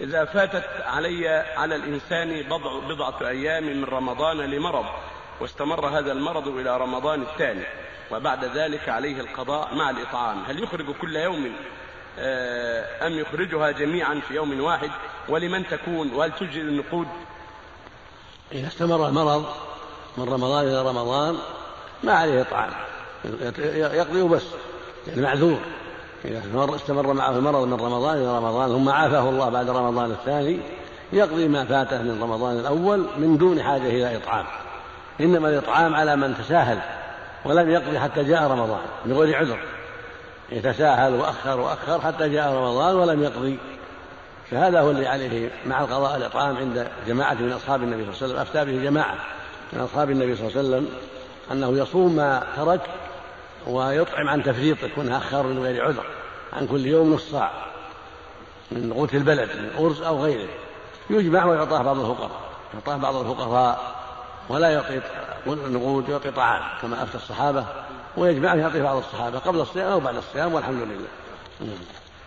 إذا فاتت علي على الإنسان بضع بضعة أيام من رمضان لمرض واستمر هذا المرض إلى رمضان الثاني وبعد ذلك عليه القضاء مع الإطعام. هل يخرج كل يوم؟ آه، أم يخرجها جميعا في يوم واحد؟ ولمن تكون؟ وهل تجزي النقود؟ إذا استمر المرض من رمضان إلى رمضان ما عليه إطعام يقضي بس يعني معذور. إذا استمر معه المرض من رمضان إلى رمضان ثم عافاه الله بعد رمضان الثاني يقضي ما فاته من رمضان الأول من دون حاجة إلى إطعام. إنما الإطعام على من تساهل ولم يقضي حتى جاء رمضان بغير عذر. يتساهل وأخر وأخر حتى جاء رمضان ولم يقضي. فهذا هو اللي عليه مع القضاء الإطعام عند جماعة من أصحاب النبي صلى الله عليه وسلم أفتى به جماعة من أصحاب النبي صلى الله عليه وسلم أنه يصوم ما ترك ويطعم عن تفريطه كونه أخر من غير عذر. عن كل يوم نص صاع من قوت البلد من أرز أو غيره. يجمع ويعطاه بعض الفقراء. يعطاه بعض الفقراء ولا يعطي نقود يعطي طعام كما أفتى الصحابة. ويجمعه يعطي بعض الصحابة قبل الصيام أو بعد الصيام والحمد لله.